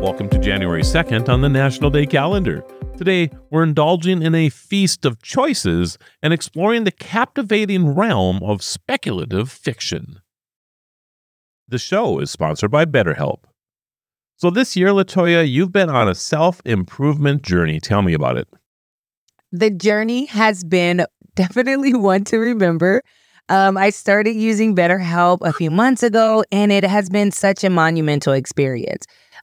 Welcome to January 2nd on the National Day calendar. Today, we're indulging in a feast of choices and exploring the captivating realm of speculative fiction. The show is sponsored by BetterHelp. So, this year, Latoya, you've been on a self improvement journey. Tell me about it. The journey has been definitely one to remember. Um, I started using BetterHelp a few months ago, and it has been such a monumental experience.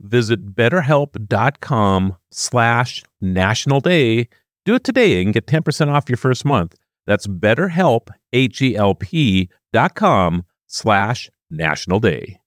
visit betterhelp.com slash national day. Do it today and get 10% off your first month. That's betterhelp, H-E-L-P dot com slash national day.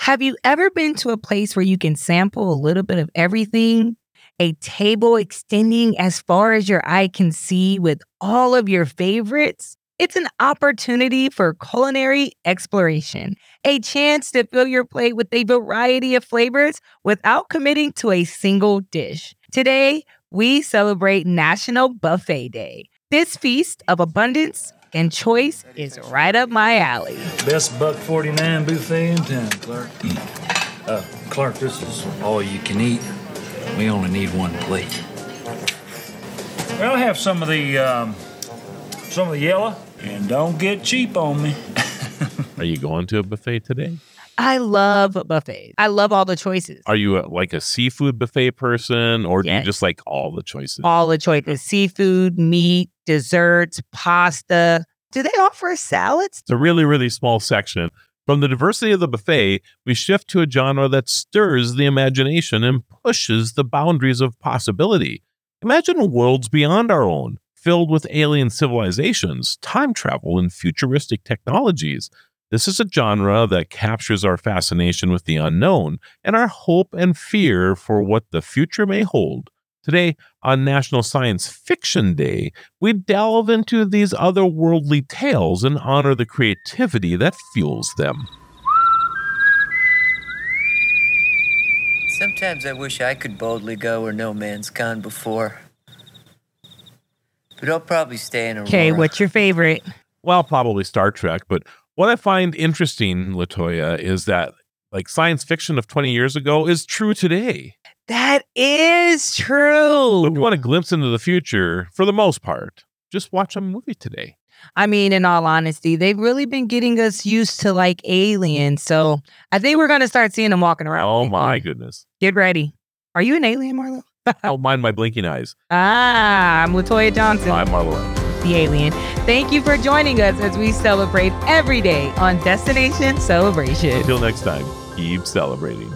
Have you ever been to a place where you can sample a little bit of everything? A table extending as far as your eye can see with all of your favorites? It's an opportunity for culinary exploration, a chance to fill your plate with a variety of flavors without committing to a single dish. Today, we celebrate National Buffet Day. This feast of abundance and choice is right up my alley. Best buck 49 buffet in town, Clark. Uh, Clark, this is all you can eat. We only need one plate. Well, I'll have some of the, um, some of the yellow, and don't get cheap on me. Are you going to a buffet today? I love buffets. I love all the choices. Are you a, like a seafood buffet person or do you just like all the choices? All the choices seafood, meat, desserts, pasta. Do they offer salads? It's a really, really small section. From the diversity of the buffet, we shift to a genre that stirs the imagination and pushes the boundaries of possibility. Imagine worlds beyond our own, filled with alien civilizations, time travel, and futuristic technologies. This is a genre that captures our fascination with the unknown and our hope and fear for what the future may hold. Today, on National Science Fiction Day, we delve into these otherworldly tales and honor the creativity that fuels them. Sometimes I wish I could boldly go where no man's gone before. But I'll probably stay in Aurora. Okay, what's your favorite? Well, probably Star Trek, but what I find interesting, Latoya, is that like science fiction of 20 years ago is true today. That is If you true. want a glimpse into the future, for the most part, just watch a movie today. I mean, in all honesty, they've really been getting us used to like aliens. So I think we're going to start seeing them walking around. Oh my goodness. Get ready. Are you an alien, Marlo? I'll mind my blinking eyes. Ah, I'm Latoya Johnson, I'm Marlo. the alien. Thank you for joining us as we celebrate every day on Destination Celebration. Until next time, keep celebrating.